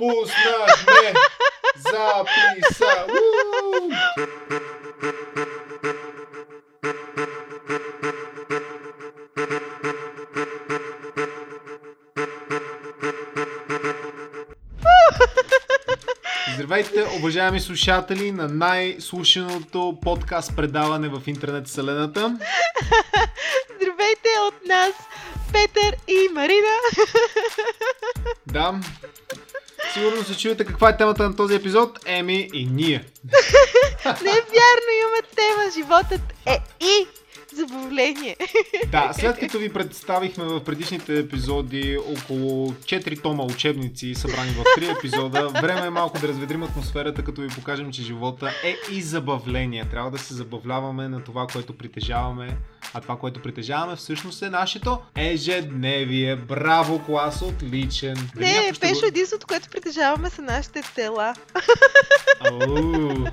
Пуснахме записа. Уу! Здравейте, уважаеми слушатели на най-слушаното подкаст предаване в интернет вселената. Здравейте от нас, Петър и Марина. Да, сигурно се чуете каква е темата на този епизод. Еми и ние. Не е вярно, имаме тема. Животът е и забавление. Да, след като ви представихме в предишните епизоди около 4 тома учебници, събрани в 3 епизода, време е малко да разведрим атмосферата, като ви покажем, че живота е и забавление. Трябва да се забавляваме на това, което притежаваме, а това, което притежаваме всъщност е нашето ежедневие. Браво, клас, отличен. Дали Не, Пешо, го- единството, което притежаваме са нашите тела. Ау,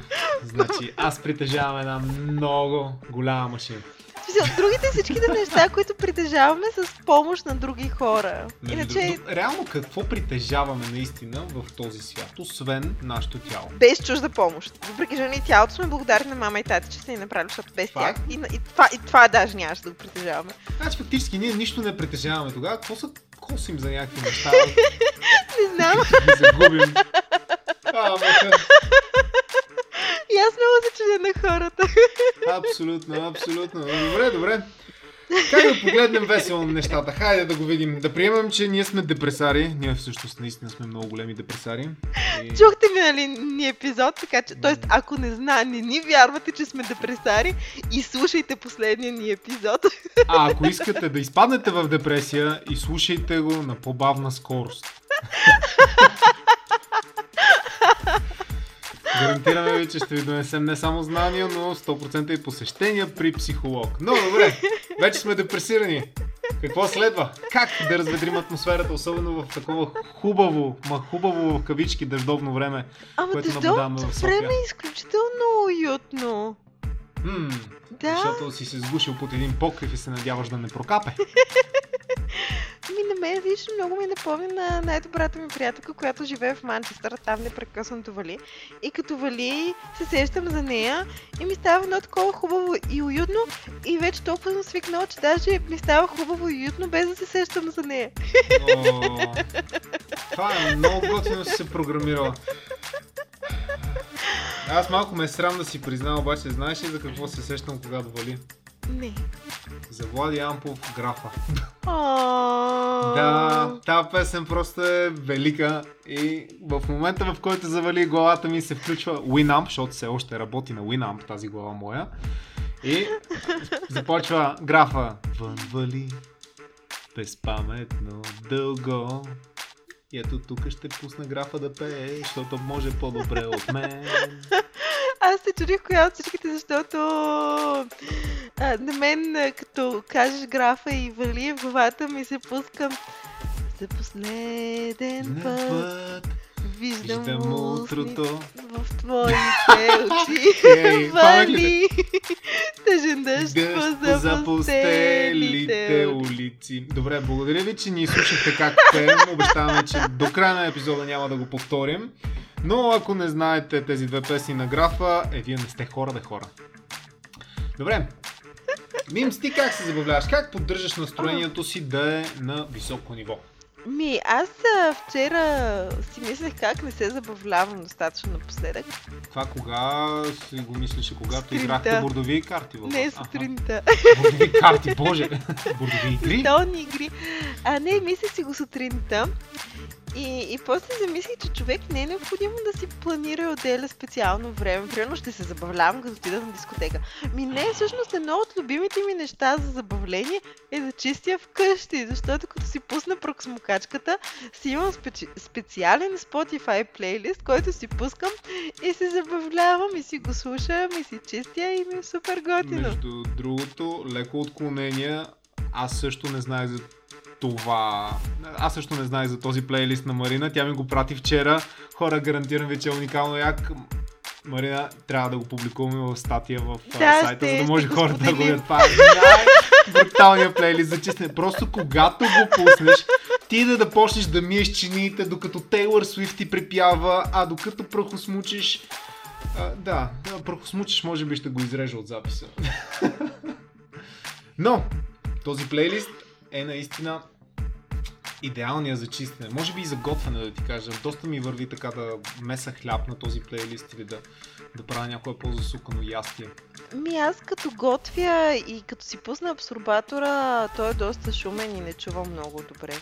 значи, аз притежавам една много голяма машина. Смисъл, Другите всичките неща, които притежаваме с помощ на други хора. Между Иначе, друг- Реално какво притежаваме наистина в този свят, освен нашето тяло? без чужда помощ. Въпреки, че ние тялото сме благодарни на мама и тати, че са ни направили, защото без тях. Факт. И, на- и, това, и това даже нямаше да го притежаваме. Значи фактически ние нищо не притежаваме тогава. Какво са косим за някакви неща? Не знам. да ги загубим. А, маха. И аз много се чудя на хората. Абсолютно, абсолютно. Добре, добре. Как да погледнем весело на нещата? Хайде да го видим. Да приемем, че ние сме депресари. Ние всъщност наистина сме много големи депресари. И... Чухте ми, нали, ни епизод, така че, т.е. ако не зна, не ни вярвате, че сме депресари, и слушайте последния ни епизод. А ако искате да изпаднете в депресия, и слушайте го на по-бавна скорост. Гарантираме ви, че ще ви донесем не само знания, но 100% и посещения при психолог. Но добре, вече сме депресирани. Какво следва? Как да разведрим атмосферата, особено в такова хубаво, ма хубаво в кавички дъждовно време? Ама Което наблюдаваме в София. време е изключително уютно. Хм, Да, защото си се сгушил под един покрив и се надяваш да не прокапе. Ми на мен лично много ми напомня на най-добрата ми приятелка, която живее в Манчестър, там непрекъснато вали. И като вали, се сещам за нея и ми става едно такова хубаво и уютно и вече толкова съм свикнала, че даже ми става хубаво и уютно, без да се сещам за нея. О, това е много готино си се програмирала. Аз малко ме е срам да си призна, обаче знаеш ли за какво се сещам когато вали? Не. За Влади Ампов графа. Да, тази песен просто е велика и в момента в който завали главата ми се включва Winamp, защото все още работи на Winamp тази глава моя. И започва графа Вън вали безпаметно дълго и ето тук ще пусна графа да пее, защото може по-добре от мен. Аз се чудих коя от всичките, защото а, на мен, като кажеш графа и вали, в главата ми се пускам за последен път. път, Виждам, виждам утрото в твоите очи. Вали, тъжен дъжд по за пустелите улици. Добре, благодаря ви, че ни слушахте как пеем. Обещаваме, че до края на епизода няма да го повторим. Но ако не знаете тези две песни на графа, е, вие не сте хора да хора. Добре. Мимс, ти как се забавляваш? Как поддържаш настроението си да е на високо ниво? Ми, аз а, вчера си мислех как не се забавлявам достатъчно напоследък. Това кога си го мислеше, когато Сутринта. играхте бордови карти? във Не вас? Аха. сутринта. Бордови карти, боже! бордови игри? Долни игри. А не, мислех си го сутринта. И, и после замислих, че човек не е необходимо да си планира и отделя специално време. Примерно ще се забавлявам, като отида на дискотека. Ми не, всъщност едно от любимите ми неща за забавление е да чистя вкъщи, защото като си пусна проксмокачката, си имам специ... специален Spotify плейлист, който си пускам и се забавлявам и си го слушам и си чистя и ми е супер готино. Между другото, леко отклонение. Аз също не знаех за това. Аз също не знаех за този плейлист на Марина. Тя ми го прати вчера. Хора, гарантирам ви, че е уникално як. Марина, трябва да го публикуваме в статия в Да, сайта, ще- за да може хората да го видят. Това е най-бруталният плейлист за чистене. Просто когато го пуснеш, ти да да почнеш да миеш чиниите, докато Тейлър Свифт ти припява, а докато прахосмучиш... А, да, прахосмучиш може би ще го изрежа от записа. Но, този плейлист е наистина идеалния за чистене. Може би и за готвене, да ти кажа. Доста ми върви така да меса хляб на този плейлист или да, да правя някое по-засукано ястие. Ми аз като готвя и като си пусна абсорбатора, той е доста шумен и не чувам много добре.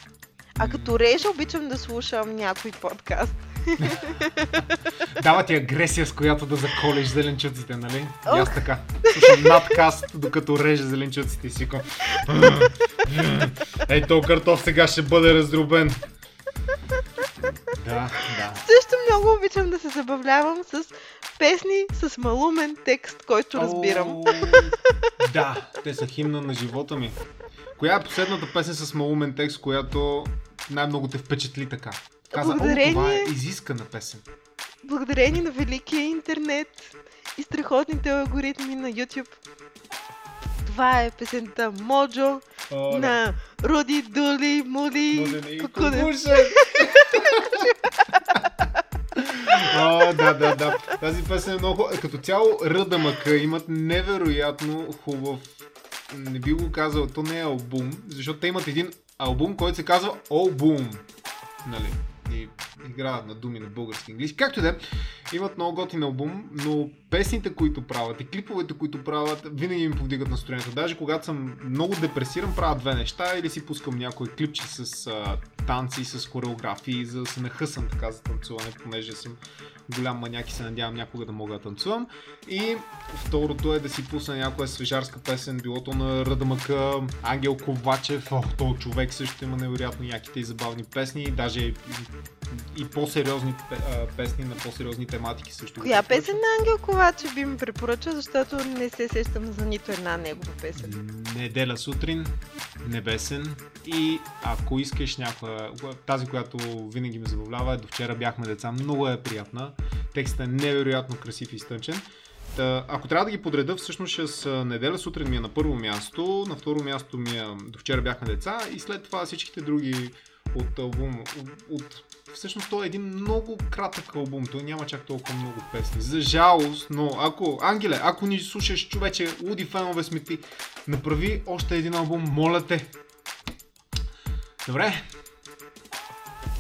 А като режа, обичам да слушам някой подкаст. Дава ти агресия, с която да заколеш зеленчуците, нали? Ох. И аз така. Слушам надкаст, докато реже зеленчуците и си ко... Ей, то картоф сега ще бъде раздробен. Да, да. Също много обичам да се забавлявам с песни с малумен текст, който разбирам. О, Да, те са химна на живота ми. Коя е последната песен с малумен текст, която най-много те впечатли така? Каза, о, това е Благодарение. изискана песен. Благодарение на великия интернет и страхотните алгоритми на YouTube. Това е песента Моджо О, да. на Руди Дули Мули. Кукушев. О, да, да, да. Тази песен е много... хубава. Като цяло РДМК имат невероятно хубав... Не би го казал, то не е албум, защото те имат един албум, който се казва Албум. Нали? И играят на думи на български английски. Както да е, имат много готин албум, но песните, които правят и клиповете, които правят, винаги ми повдигат настроението. Даже когато съм много депресиран, правя две неща. Или си пускам някой клипче с а, танци, с хореографии, за да се нахъсам така за танцуване, понеже съм голям маняк и се надявам някога да мога да танцувам. И второто е да си пусна някоя свежарска песен, било то на РДМК, Ангел Ковачев, о, този човек също има невероятно яките и забавни песни, даже и, и по-сериозни песни на по-сериозни тематики също. Коя песен на Ангел Ковачев би ми препоръчал, защото не се сещам за нито една негова песен. Неделя сутрин, небесен и ако искаш някоя, тази, която винаги ме забавлява е до вчера бяхме деца, много е приятна. Текстът е невероятно красив и стънчен. Та, ако трябва да ги подреда, всъщност с неделя сутрин ми е на първо място, на второ място ми е до вчера бяхме деца и след това всичките други от албум, от всъщност той е един много кратък албум, той няма чак толкова много песни. За жалост, но ако, Ангеле, ако ни слушаш, човече, луди фенове сме ти, направи още един албум, моля те. Добре.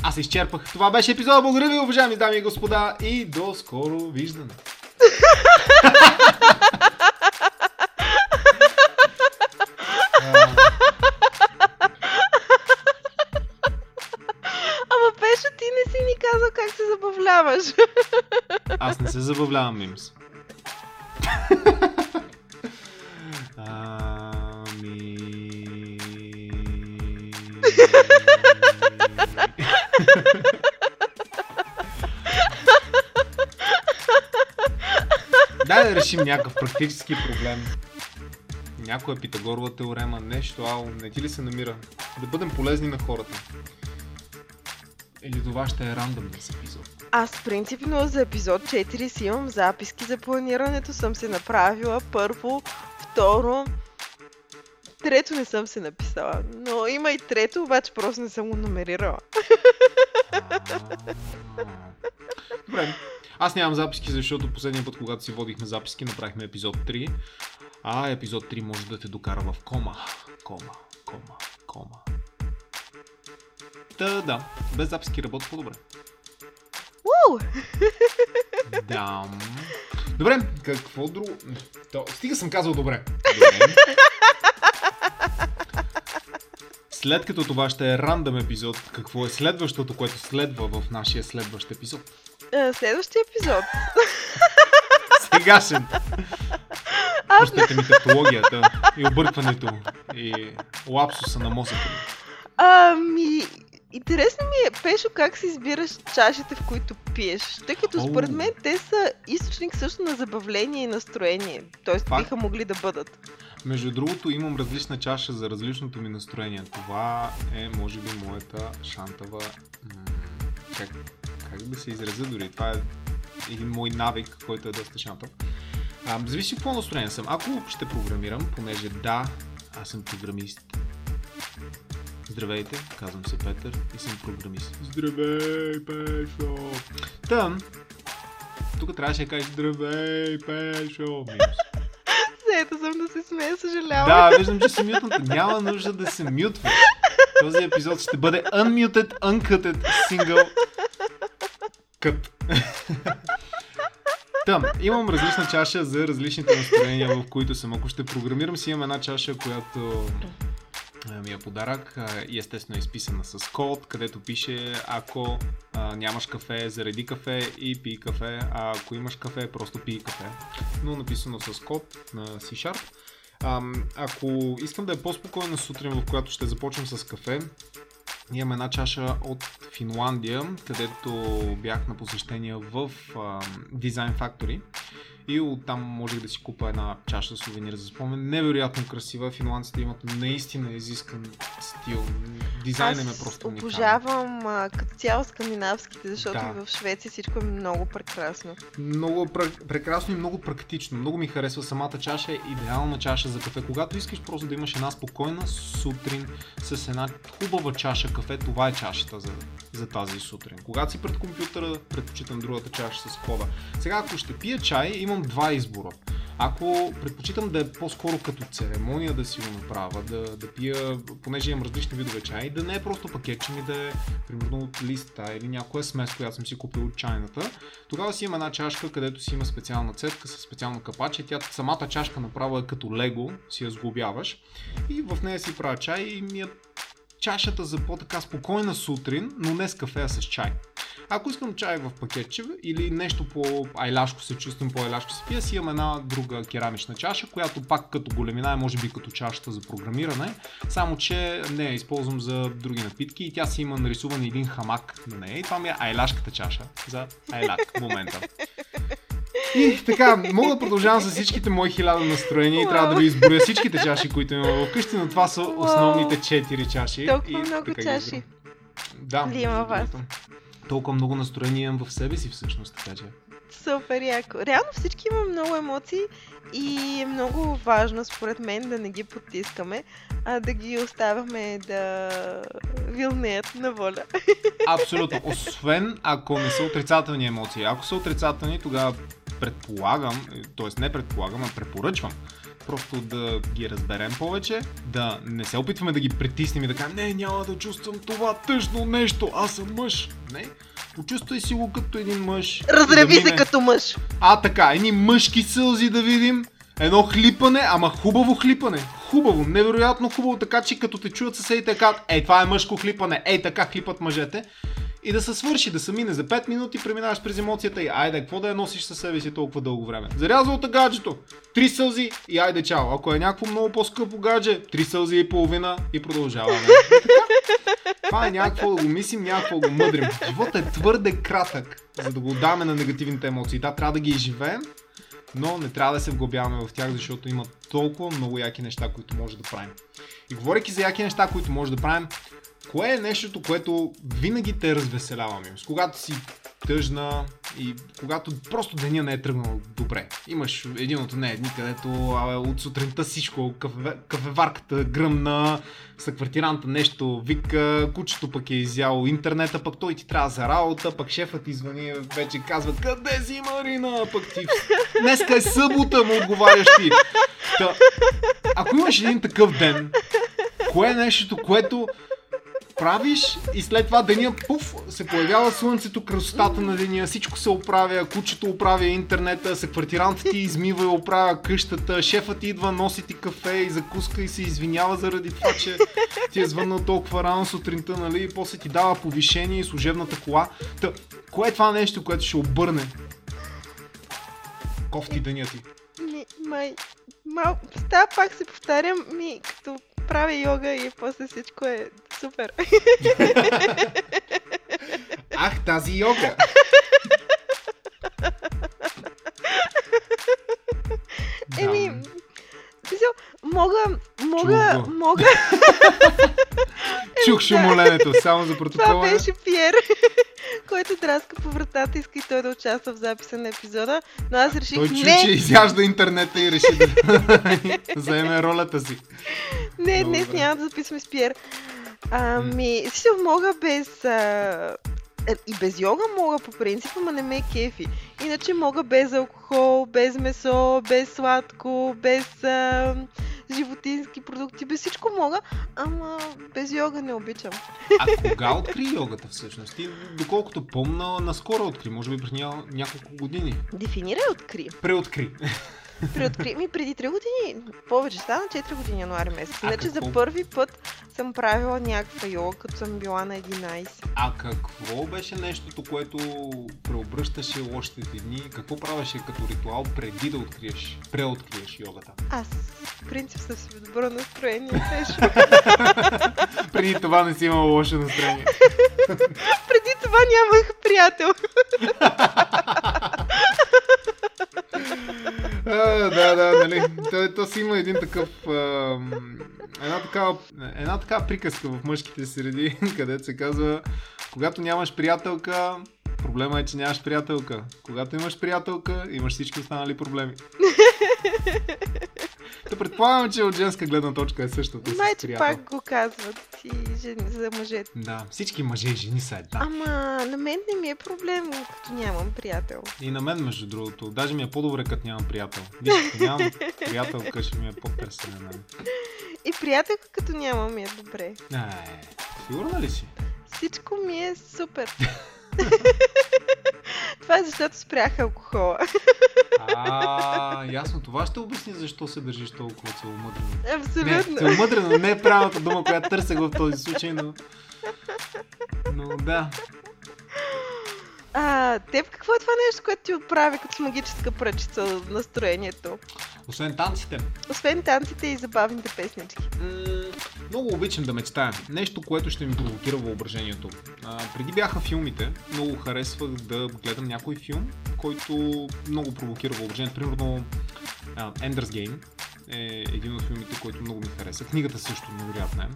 Аз изчерпах. Това беше епизода. Благодаря ви, уважаеми дами и господа, и до скоро виждане. Аз не се забавлявам, Мимс. Ами... Дай да решим някакъв практически проблем. Някоя Питагорова теорема, нещо, ало, не ти ли се намира? Да бъдем полезни на хората. Или това ще е рандъм за епизод. Аз принципно за епизод 4 си имам записки за планирането. Съм се направила първо, второ, трето не съм се написала. Но има и трето, обаче просто не съм го номерирала. Добре. Аз нямам записки, защото последния път, когато си водихме записки, направихме епизод 3. А епизод 3 може да те докара в кома. Кома, кома, кома. Та, да, без записки работи по-добре. Уу! Да. Добре, какво друго? То, стига съм казал добре. добре. След като това ще е рандъм епизод, какво е следващото, което следва в нашия следващ епизод? Е, Следващия епизод. Сегашен. Пущайте ми тавтологията и объркването и лапсуса на мозъка ми. Ами, интересно ми е, Пешо, как си избираш чашите, в които пиеш? Тъй като Оу. според мен те са източник също на забавление и настроение. Тоест Факт. биха могли да бъдат. Между другото, имам различна чаша за различното ми настроение. Това е, може би, моята шантава... Как, как да се изразя дори? Това е един мой навик, който е доста шантав. А, зависи какво настроение съм. Ако ще програмирам, понеже да, аз съм програмист. Здравейте, казвам се Петър и съм програмист. Здравей, Пешо! Там, тук трябваше да кажеш Здравей, Пешо! Минус. Ето съм да се смея, съжалявам. Да, виждам, че се мютнат. Няма нужда да се мютва. Този епизод ще бъде unmuted, uncuted, single cut. Там, имам различна чаша за различните настроения, в които съм. Ако ще програмирам си, имам една чаша, която ми е подарък естествено е изписана с код, където пише ако а, нямаш кафе, зареди кафе и пи кафе, а ако имаш кафе, просто пи кафе. Но написано с код на C-Sharp. А, ако искам да е по-спокойна сутрин, в която ще започнем с кафе, Имам една чаша от Финландия, където бях на посещение в а, Design Factory. И оттам можех да си купа една чаша сувенир за спомен. Невероятно красива. Финландците имат наистина изискан стил. Дизайнът е просто уникален. обожавам като цяло скандинавските, защото да. в Швеция всичко е много прекрасно. Много пр- прекрасно и много практично. Много ми харесва самата чаша. Е идеална чаша за кафе. Когато искаш просто да имаш една спокойна сутрин с една хубава чаша кафе, това е чашата за, за тази сутрин. Когато си пред компютъра, предпочитам другата чаша с кода. Сега, ако ще пия чай, имам два избора. Ако предпочитам да е по-скоро като церемония да си го направя, да, да пия, понеже имам различни видове чай, да не е просто пакетче ми, да е примерно от листа или някоя смес, която съм си купил от чайната, тогава си има една чашка, където си има специална цетка с специално капаче. Тя самата чашка направо е като лего, си я сглобяваш и в нея си правя чай и ми е чашата за по-така спокойна сутрин, но не с кафе, а с чай. Ако искам чай в пакетче или нещо по айляшко се чувствам, по айляшко се пия, си имам една друга керамична чаша, която пак като големина е може би като чашата за програмиране, само че не я използвам за други напитки и тя си има нарисуван един хамак на нея и това ми е айляшката чаша за айляк в момента. И така, мога да продължавам с всичките мои хиляда настроения и трябва да ви изборя всичките чаши, които имам вкъщи, но това са основните четири чаши. Толкова и много чаши. Да. Ли има вас? Толкова много настроение имам в себе си всъщност, така че. Супер яко. Реално всички имам много емоции и е много важно според мен да не ги потискаме, а да ги оставяме да вилнеят на воля. Абсолютно. Освен ако не са отрицателни емоции. Ако са отрицателни, тогава предполагам, т.е. не предполагам, а препоръчвам просто да ги разберем повече, да не се опитваме да ги притиснем и да кажем, не, няма да чувствам това тъжно нещо, аз съм мъж. Не, почувствай си го като един мъж. Разреви да мине... се като мъж. А така, едни мъжки сълзи да видим, едно хлипане, ама хубаво хлипане. Хубаво, невероятно хубаво, така че като те чуят съседите казват, ей, това е мъжко хлипане, ей, така хлипат мъжете и да се свърши, да се мине за 5 минути, преминаваш през емоцията и айде, какво да я носиш със себе си толкова дълго време? Зарязва от гаджето, три сълзи и айде чао. Ако е някакво много по-скъпо гадже, три сълзи и половина и продължаваме. Това е някакво да го мислим, някакво да го мъдрим. Животът е твърде кратък, за да го отдаваме на негативните емоции. Да, трябва да ги изживеем, но не трябва да се вглъбяваме в тях, защото има толкова много яки неща, които може да правим. И говоряки за яки неща, които може да правим, Кое е нещото, което винаги те развеселява, Мимс? Когато си тъжна и когато просто деня не е тръгнал добре. Имаш един от нея дни, където а, от сутринта всичко, кафе, кафеварката гръмна, съквартиранта нещо вика, кучето пък е изяло интернета, пък той ти трябва за работа, пък шефът ти звъни, вече казват, къде си Марина, пък ти днеска е събота, му отговаряш ти. Та, ако имаш един такъв ден, кое е нещото, което правиш и след това деня, пуф, се появява слънцето, красотата на деня, всичко се оправя, кучето оправя интернета, съквартирантът ти измива и оправя къщата, шефът ти идва, носи ти кафе и закуска и се извинява заради това, че ти е звъннал толкова рано сутринта, нали, и после ти дава повишение и служебната кола. Та, кое е това нещо, което ще обърне кофти деня ти? Ми, май, мал, пак се повтарям, ми, като правя йога и после всичко е супер. Ах, тази йога! Еми, смисъл, мога, мога, мога... Чух шумоленето, само за протокола. Това беше Пьер, който драска по вратата, иска и той да участва в записа на епизода, но аз реших той чу, не... че изяжда интернета и реши да заеме ролята си. Не, Добре. днес няма да записваме с Пьер. Ами, си мога без... А... е, И без йога мога по принцип, ама не ме кефи. Иначе мога без алкохол, без месо, без сладко, без а... животински продукти, без всичко мога, ама без йога не обичам. А кога откри йогата всъщност? Ти, доколкото помна, наскоро откри, може би преди ня- няколко години. Дефинирай откри. Преоткри. Преоткри ми преди 3 години, повече, стана 4 години януари месец. Иначе какво? за първи път съм правила някаква йога, като съм била на 11. А какво беше нещото, което преобръщаше лошите дни? Какво правеше като ритуал преди да откриеш, преоткриеш йогата? Аз, в принцип, съм си в добро настроение. Преди това не си имал лошо настроение. преди това нямах приятел. нали. То, то си има един такъв... ам, една, такава, една такава приказка в мъжките среди, където се казва, когато нямаш приятелка, проблема е, че нямаш приятелка. Когато имаш приятелка, имаш всички останали проблеми. Та предполагам, че от женска гледна точка е същото. приятел. пак го казват и жени, за мъжете. Да, всички мъже и жени са една. Ама на мен не ми е проблем, като нямам приятел. И на мен, между другото. Даже ми е по-добре, като нямам приятел. Виж, като нямам приятелка, ще ми е по-търсене на мен. И приятелка като нямам ми е добре. Е, сигурна ли си? Всичко ми е супер. Това е защото спрях алкохола. А, ясно. Това ще обясни защо се държиш толкова целомъдрено. Не, Абсолютно. целомъдрено не е правилната дума, която търсех в този случай, но... Но да. А, теб какво е това нещо, което ти отправи като с магическа пръчица настроението? Освен танците, Освен танците и забавните песнички. м- много обичам да мечтая. Нещо, което ще ми провокира въображението. А, преди бяха филмите, много харесвах да гледам някой филм, който много провокира въображението. Примерно а, Ender's Game е един от филмите, който много ми хареса. Книгата също невероятна е.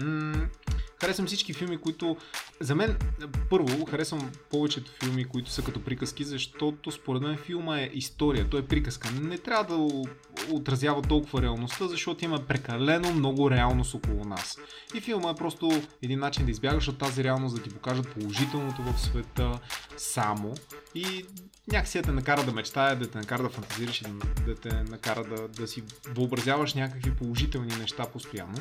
Ам, Харесвам всички филми, които... За мен, първо, харесвам повечето филми, които са като приказки, защото според мен филма е история, той е приказка. Не трябва да отразява толкова реалността, защото има прекалено много реалност около нас. И филма е просто един начин да избягаш от тази реалност, да ти покажат положителното в света само и някакси да те накара да мечтая, да те накара да фантазираш и да, да те накара да, да си въобразяваш някакви положителни неща постоянно.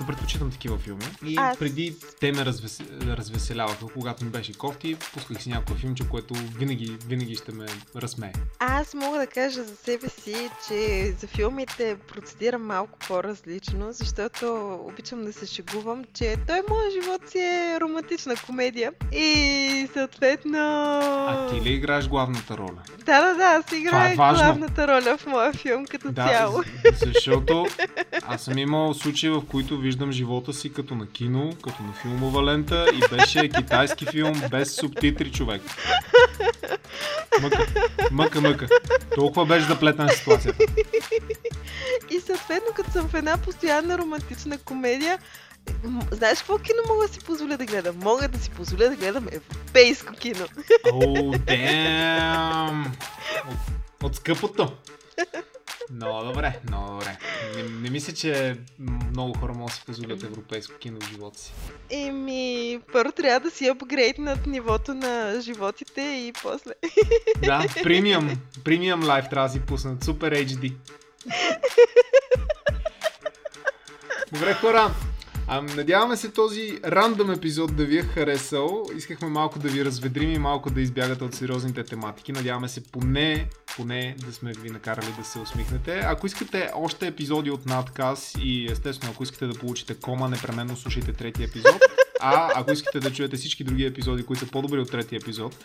Да предпочитам такива филми. И Аз- преди те ме развес... развеселяваха, когато ми беше кофти, пусках си някакво филмче, което винаги, винаги ще ме разсмее. Аз мога да кажа за себе си, че за филмите процедирам малко по-различно, защото обичам да се шегувам, че той моят живот си е романтична комедия и съответно... А ти ли играеш главната роля? Да, да, да, аз играя важно. главната роля в моя филм като цяло. з- защото аз съм имал случаи, в които виждам живота си като на кино, като на филмова лента и беше китайски филм без субтитри човек. Мъка, мъка, мъка. Толкова беше заплетена ситуацията. И съответно, като съм в една постоянна романтична комедия, знаеш какво кино мога да си позволя да гледам? Мога да си позволя да гледам европейско кино. О, дем! От, от скъпото. Много добре, много добре. Не, не мисля, че много хора могат да си позволят европейско кино в живота си. Еми, първо трябва да си апгрейднат нивото на животите и после. Да, премиум, премиум лайф трябва да си пуснат. Супер HD. Добре, хора. А, надяваме се този рандъм епизод да ви е харесал. Искахме малко да ви разведрим и малко да избягате от сериозните тематики. Надяваме се поне, поне да сме ви накарали да се усмихнете. Ако искате още епизоди от надказ и естествено ако искате да получите кома, непременно слушайте третия епизод. А ако искате да чуете всички други епизоди, които са по-добри от третия епизод,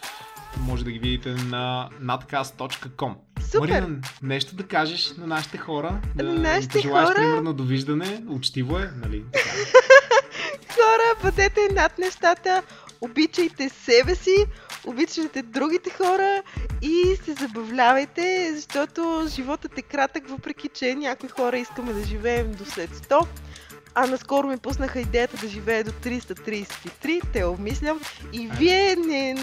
може да ги видите на nadcast.com. Супер! Марина, нещо да кажеш на нашите хора? Да нашите пожелаеш, хора? примерно, довиждане. Учтиво е, нали? Хора, бъдете над нещата, обичайте себе си, обичайте другите хора и се забавлявайте, защото животът е кратък, въпреки че някои хора искаме да живеем до след 100. А наскоро ми пуснаха идеята да живее до 333, те обмислям. И вие не,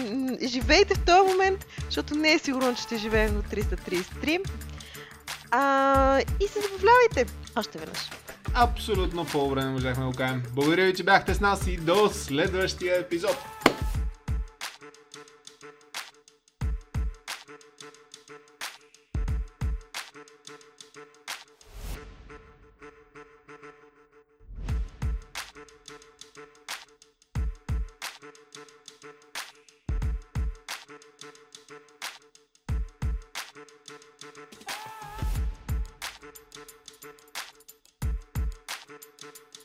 живейте в този момент, защото не е сигурно, че ще живеем до 333. А, и се забавлявайте. Още веднъж. абсолютно по-добре не можахме да го кажем. Благодаря ви, че бяхте с нас и до следващия епизод.